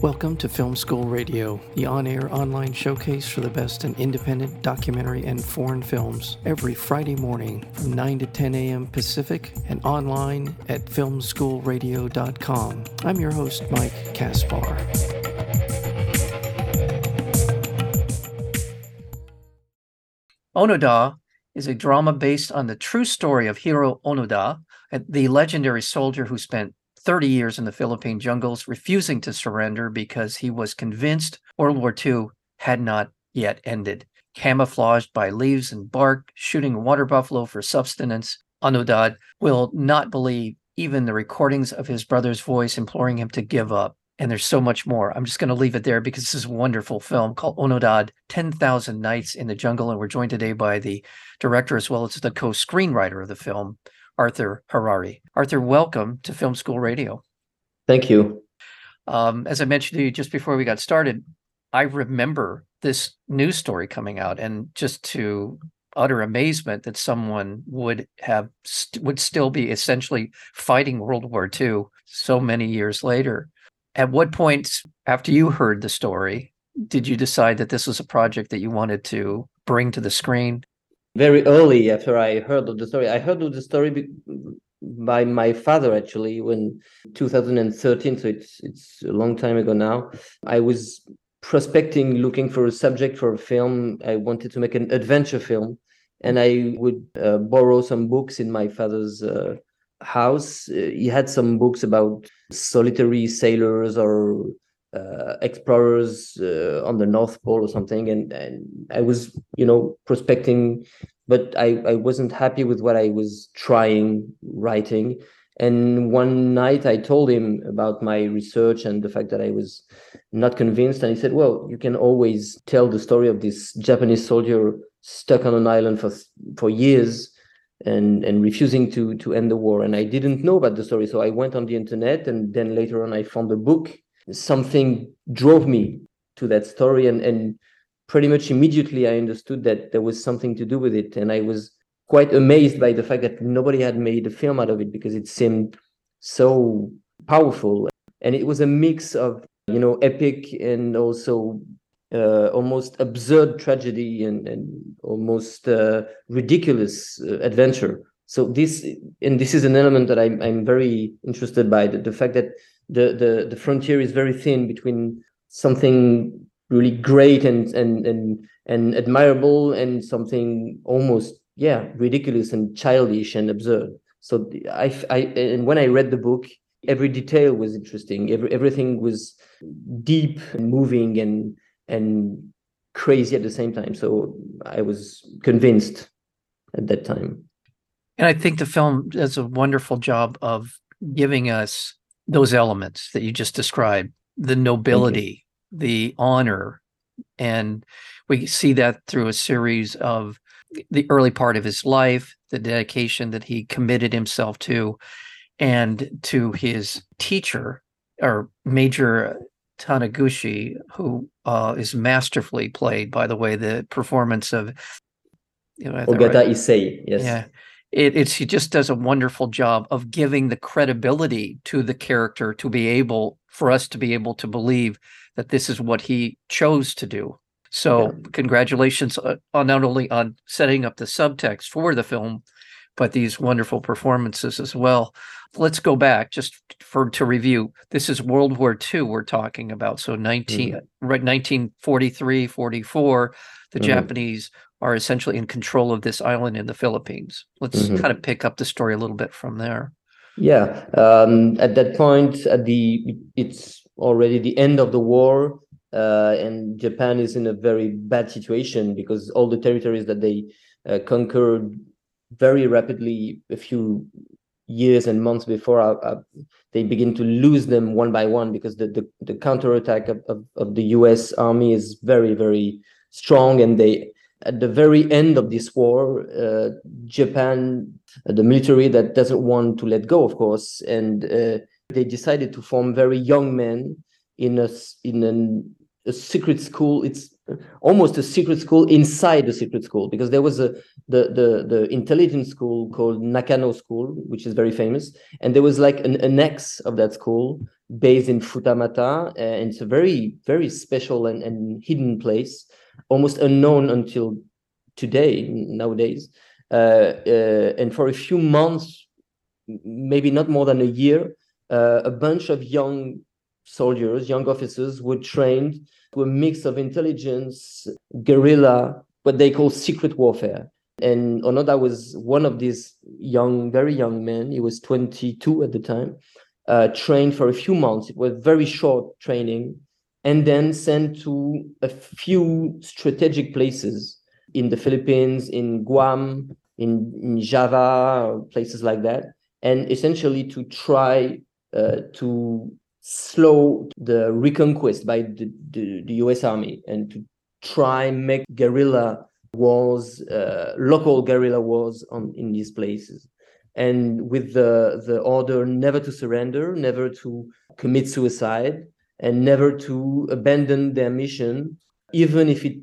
Welcome to Film School Radio, the on air online showcase for the best in independent documentary and foreign films, every Friday morning from 9 to 10 a.m. Pacific and online at filmschoolradio.com. I'm your host, Mike Kaspar. Onoda is a drama based on the true story of Hiro Onoda, the legendary soldier who spent 30 years in the Philippine jungles, refusing to surrender because he was convinced World War II had not yet ended. Camouflaged by leaves and bark, shooting water buffalo for subsistence, Onoda will not believe even the recordings of his brother's voice imploring him to give up. And there's so much more. I'm just going to leave it there because this is a wonderful film called Onoda 10,000 Nights in the Jungle. And we're joined today by the director as well as the co screenwriter of the film, Arthur Harari. Arthur, welcome to Film School Radio. Thank you. Um, as I mentioned to you just before we got started, I remember this news story coming out, and just to utter amazement that someone would have st- would still be essentially fighting World War II so many years later. At what point, after you heard the story, did you decide that this was a project that you wanted to bring to the screen? Very early after I heard of the story. I heard of the story by my father actually when 2013, so it's it's a long time ago now. I was prospecting, looking for a subject for a film. I wanted to make an adventure film, and I would uh, borrow some books in my father's uh, house. Uh, he had some books about solitary sailors or uh, explorers uh, on the North Pole or something, and and I was you know prospecting, but I I wasn't happy with what I was trying writing. And one night I told him about my research and the fact that I was not convinced, and he said, "Well, you can always tell the story of this Japanese soldier stuck on an island for for years." and and refusing to to end the war and i didn't know about the story so i went on the internet and then later on i found a book something drove me to that story. And and pretty much immediately i understood that there was something to do with it. And i was quite amazed by the fact that nobody had made a film out of it because it seemed so powerful. And it was a mix of you know epic and also uh, almost absurd tragedy and, and almost uh, ridiculous uh, adventure so this and this is an element that i'm, I'm very interested by the, the fact that the the the frontier is very thin between something really great and and and and admirable and something almost yeah ridiculous and childish and absurd. So i i and when i read the book every detail was interesting. Every everything was deep and moving and and crazy at the same time. So i was convinced at that time and i think the film does a wonderful job of giving us those elements that you just described the nobility the honor and we see that through a series of the early part of his life the dedication that he committed himself to and to his teacher or major taniguchi who uh, is masterfully played by the way the performance of you know, Ogata right? Issei, yes. Yeah it, it's he just does a wonderful job of giving the credibility to the character to be able for us to be able to believe that this is what he chose to do so yeah. congratulations uh, on not only on setting up the subtext for the film but these wonderful performances as well let's go back just for to review this is world war ii we're talking about so 19 mm-hmm. right 1943 44 the mm-hmm. japanese are essentially in control of this island in the Philippines. Let's mm-hmm. kind of pick up the story a little bit from there. Yeah, um, at that point, at the it's already the end of the war, uh, and Japan is in a very bad situation because all the territories that they uh, conquered very rapidly a few years and months before uh, uh they begin to lose them one by one because the the, the counterattack of, of, of the U.S. army is very very strong and they at the very end of this war, uh, Japan, uh, the military that doesn't want to let go, of course, and uh, they decided to form very young men in a in an, a secret school. It's almost a secret school inside the secret school because there was a the the the intelligence school called Nakano School, which is very famous, and there was like an annex of that school based in Futamata, and it's a very very special and, and hidden place, almost unknown until today nowadays. Uh, uh, and for a few months, maybe not more than a year, uh, a bunch of young soldiers, young officers, were trained to a mix of intelligence, guerrilla, what they call secret warfare. And Onoda was one of these young, very young men. He was 22 at the time, uh, trained for a few months. It was very short training, and then sent to a few strategic places in the Philippines, in Guam, in, in Java, places like that, and essentially to try uh, to slow the reconquest by the, the, the, US Army and to try make guerrilla wars, uh, local guerrilla wars on in these places. And with the, the order never to surrender, never to commit suicide, and never to abandon their mission, even if it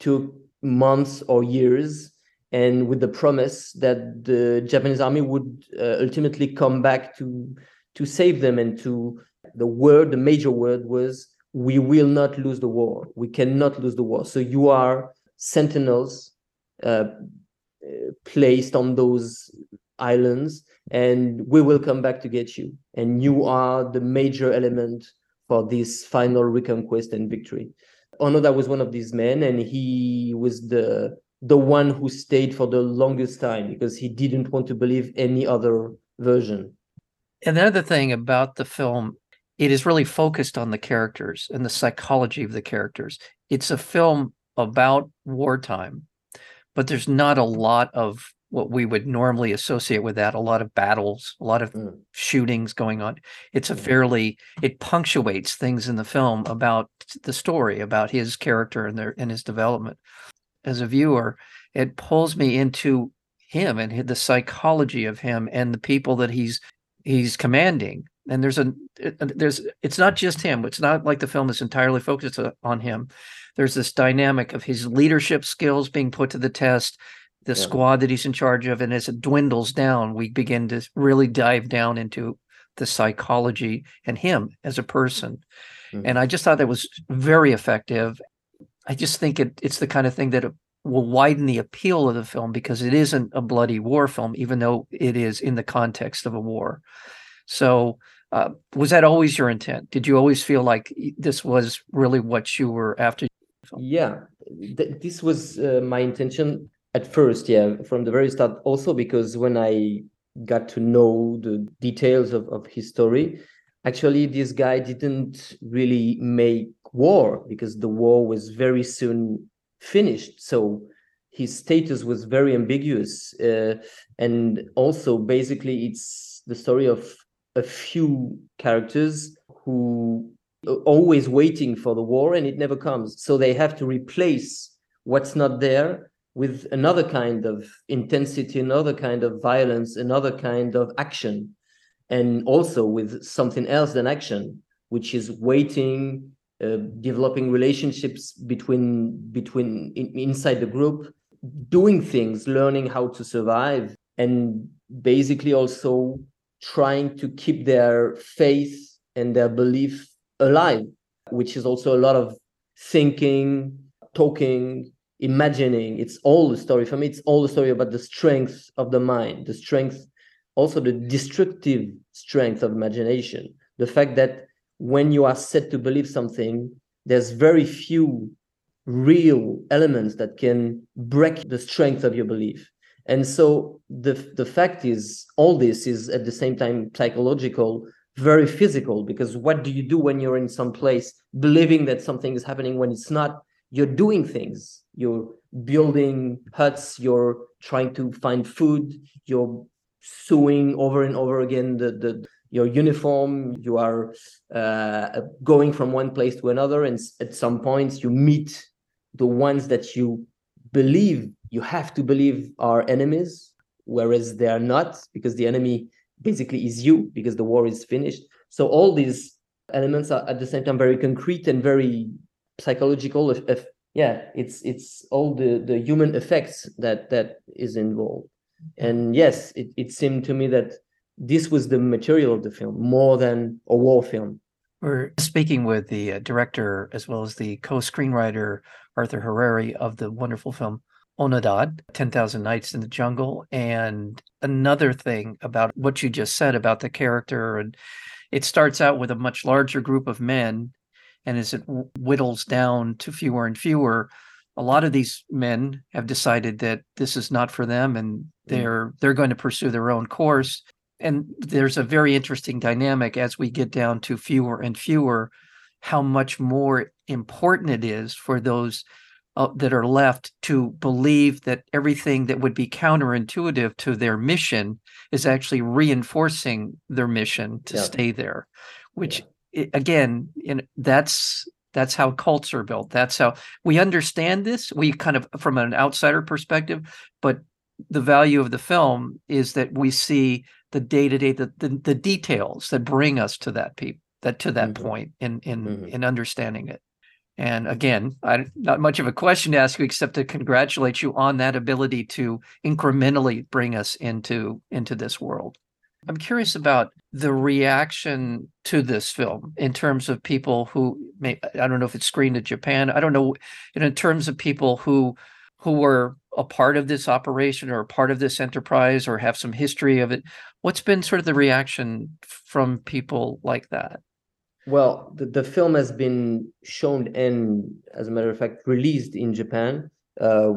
took months or years, and with the promise that the Japanese army would uh, ultimately come back to to save them and to the word, the major word was, we will not lose the war. We cannot lose the war. So you are sentinels uh, placed on those islands, and we will come back to get you. And you are the major element for this final reconquest and victory. Onoda was one of these men, and he was the the one who stayed for the longest time because he didn't want to believe any other version. And the other thing about the film it is really focused on the characters and the psychology of the characters. It's a film about wartime, but there's not a lot of what we would normally associate with that a lot of battles a lot of mm. shootings going on it's a mm. fairly it punctuates things in the film about the story about his character and their and his development as a viewer it pulls me into him and the psychology of him and the people that he's he's commanding and there's a there's it's not just him. It's not like the film is entirely focused on him. There's this dynamic of his leadership skills being put to the test the yeah. squad that he's in charge of and as it dwindles down we begin to really dive down into the psychology and him as a person. Mm-hmm. and i just thought that was very effective. I just think it, it's the kind of thing that will widen the appeal of the film because it isn't a bloody war film even though it is in the context of a war. So uh, was that always your intent? Did you always feel like this was really what you were after? Yeah, th- this was uh, my intention at first. Yeah, from the very start. Also because when I got to know the details of, of his story, actually this guy didn't really make war because the war was very soon finished. So his status was very ambiguous, uh, and also basically it's the story of a few characters who are always waiting for the war and it never comes. So they have to replace what's not there with another kind of intensity, another kind of violence, another kind of action, and also with something else than action, which is waiting, uh, developing relationships between between in, inside the group, doing things, learning how to survive, and basically also trying to keep their faith and their belief alive, which is also a lot of thinking, talking, imagining. It's all the story. For me, it's all the story about the strength of the mind, the strength, also the destructive strength of imagination. The fact that when you are set to believe something, there's very few real elements that can break the strength of your belief. And so the the fact is, all this is at the same time psychological, very physical. Because what do you do when you're in some place believing that something is happening when it's not? You're doing things. You're building huts. You're trying to find food. You're sewing over and over again the the your uniform. You are uh, going from one place to another, and at some points you meet the ones that you believe you have to believe are enemies, whereas they are not, because the enemy basically is you, because the war is finished. So all these elements are at the same time very concrete and very psychological, if, if yeah it's it's all the the human effects that that is involved. And yes it, it seemed to me that this was the material of the film more than a war film. We're speaking with the uh, director as well as the co-screenwriter arthur harari of the wonderful film onoda 10000 nights in the jungle and another thing about what you just said about the character and it starts out with a much larger group of men and as it whittles down to fewer and fewer a lot of these men have decided that this is not for them and mm. they're they're going to pursue their own course and there's a very interesting dynamic as we get down to fewer and fewer how much more important it is for those uh, that are left to believe that everything that would be counterintuitive to their mission is actually reinforcing their mission to yeah. stay there which yeah. again in, that's that's how cults are built that's how we understand this we kind of from an outsider perspective but the value of the film is that we see the day-to-day the, the, the details that bring us to that people that to that mm-hmm. point in in mm-hmm. in understanding it and again, I, not much of a question to ask you, except to congratulate you on that ability to incrementally bring us into into this world. I'm curious about the reaction to this film in terms of people who may I don't know if it's screened in Japan. I don't know in terms of people who who were a part of this operation or a part of this enterprise or have some history of it. What's been sort of the reaction from people like that? Well, the, the film has been shown and, as a matter of fact, released in Japan uh,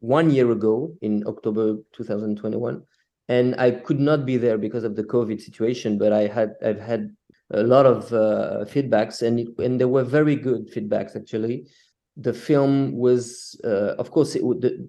one year ago in October 2021. And I could not be there because of the COVID situation, but I had I've had a lot of uh, feedbacks, and it, and there were very good feedbacks actually. The film was, uh, of course, it would. The,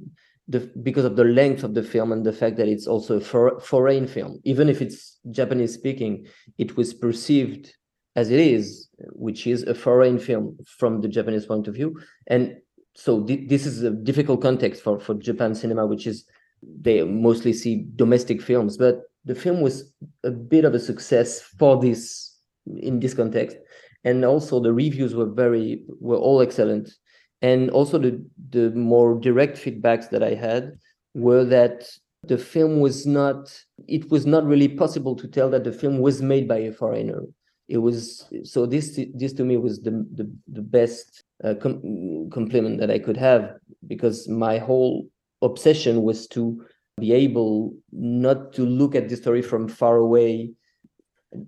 the, because of the length of the film and the fact that it's also a for, foreign film, even if it's Japanese speaking, it was perceived as it is, which is a foreign film from the Japanese point of view. And so th- this is a difficult context for, for Japan cinema, which is they mostly see domestic films, but the film was a bit of a success for this in this context. And also the reviews were very were all excellent. And also the the more direct feedbacks that I had were that the film was not it was not really possible to tell that the film was made by a foreigner it was so this this to me was the the, the best uh, com- compliment that I could have because my whole obsession was to be able not to look at the story from far away.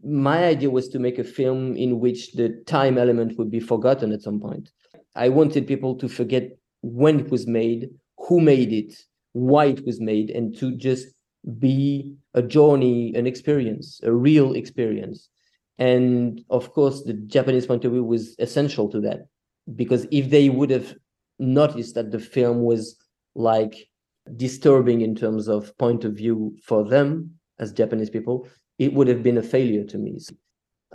My idea was to make a film in which the time element would be forgotten at some point. I wanted people to forget when it was made, who made it, why it was made, and to just be a journey, an experience, a real experience. And of course, the Japanese point of view was essential to that because if they would have noticed that the film was like disturbing in terms of point of view for them as Japanese people, it would have been a failure to me. So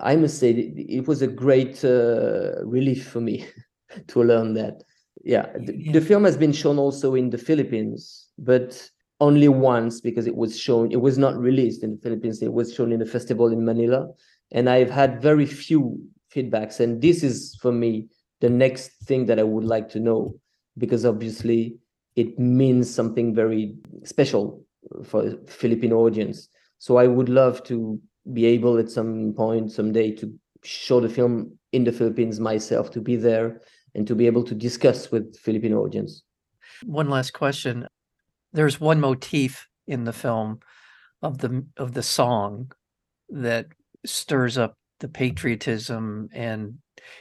I must say it was a great uh, relief for me to learn that. Yeah, the, the film has been shown also in the Philippines, but only once because it was shown. It was not released in the Philippines. It was shown in a festival in Manila, and I've had very few feedbacks. And this is for me the next thing that I would like to know, because obviously it means something very special for Filipino audience. So I would love to be able at some point someday to show the film in the Philippines myself, to be there and to be able to discuss with Filipino audience. One last question. There's one motif in the film of the of the song that stirs up the patriotism and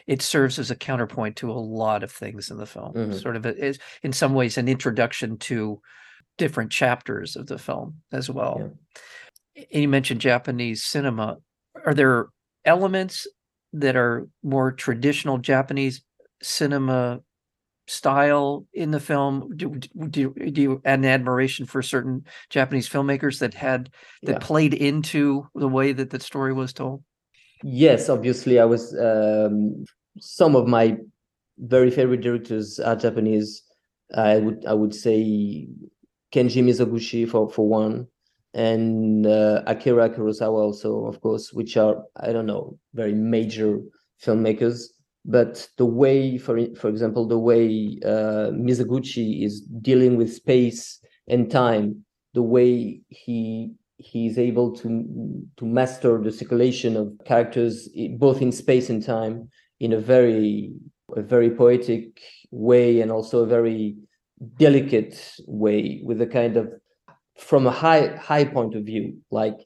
it serves as a counterpoint to a lot of things in the film mm-hmm. sort of is in some ways an introduction to different chapters of the film as well yeah. and you mentioned japanese cinema are there elements that are more traditional japanese cinema style in the film? Do, do, do you an admiration for certain Japanese filmmakers that had that yeah. played into the way that the story was told? Yes, obviously, I was. Um, some of my very favorite directors are Japanese. I would I would say Kenji Mizoguchi for for one, and uh, Akira Kurosawa also, of course, which are I don't know very major filmmakers but the way, for for example, the way uh, Mizoguchi is dealing with space and time, the way he he's able to to master the circulation of characters both in space and time in a very a very poetic way and also a very delicate way with a kind of from a high high point of view. Like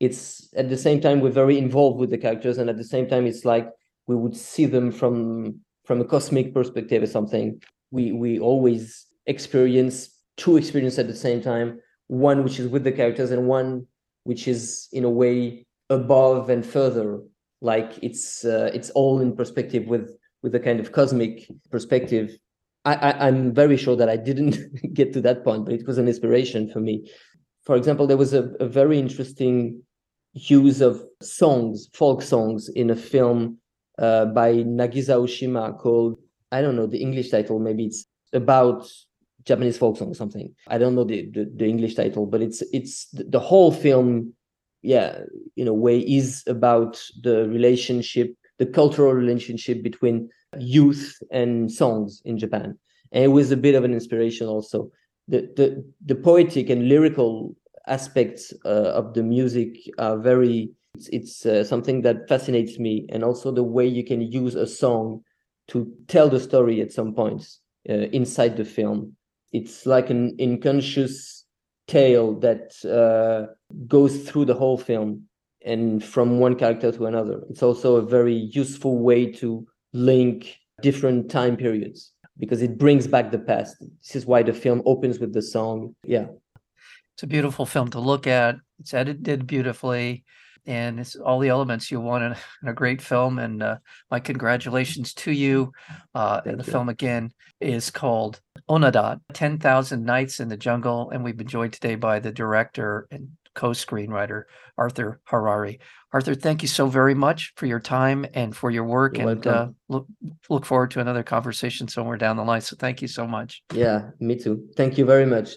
it's at the same time we're very involved with the characters and at the same time it's like we would see them from from a cosmic perspective or something we we always experience two experiences at the same time one which is with the characters and one which is in a way above and further. Like it's uh, it's all in perspective with with a kind of cosmic perspective. I, I i'm very sure that i didn't get to that point but it was an inspiration for me. For example there was a, a very interesting use of songs folk songs in a film uh, by nagisa oshima called i don't know the english title maybe it's about Japanese folk song or something. I don't know the, the, the English title, but it's it's the whole film, yeah, in a way, is about the relationship, the cultural relationship between youth and songs in Japan. And it was a bit of an inspiration also. The the the poetic and lyrical aspects uh, of the music are very it's, it's uh, something that fascinates me and also the way you can use a song to tell the story at some points uh, inside the film it's like an unconscious tale that uh, goes through the whole film and from one character to another. It's also a very useful way to link different time periods because it brings back the past. This is why the film opens with the song. Yeah. It's a beautiful film to look at. It's edited beautifully and it's all the elements you want in, in a great film. And uh, my congratulations to you. Uh, and the you. film again is called Onoda 10,000 Nights in the Jungle. And we've been joined today by the director and co screenwriter, Arthur Harari. Arthur, thank you so very much for your time and for your work. You're and uh, look, look forward to another conversation somewhere down the line. So thank you so much. Yeah, me too. Thank you very much.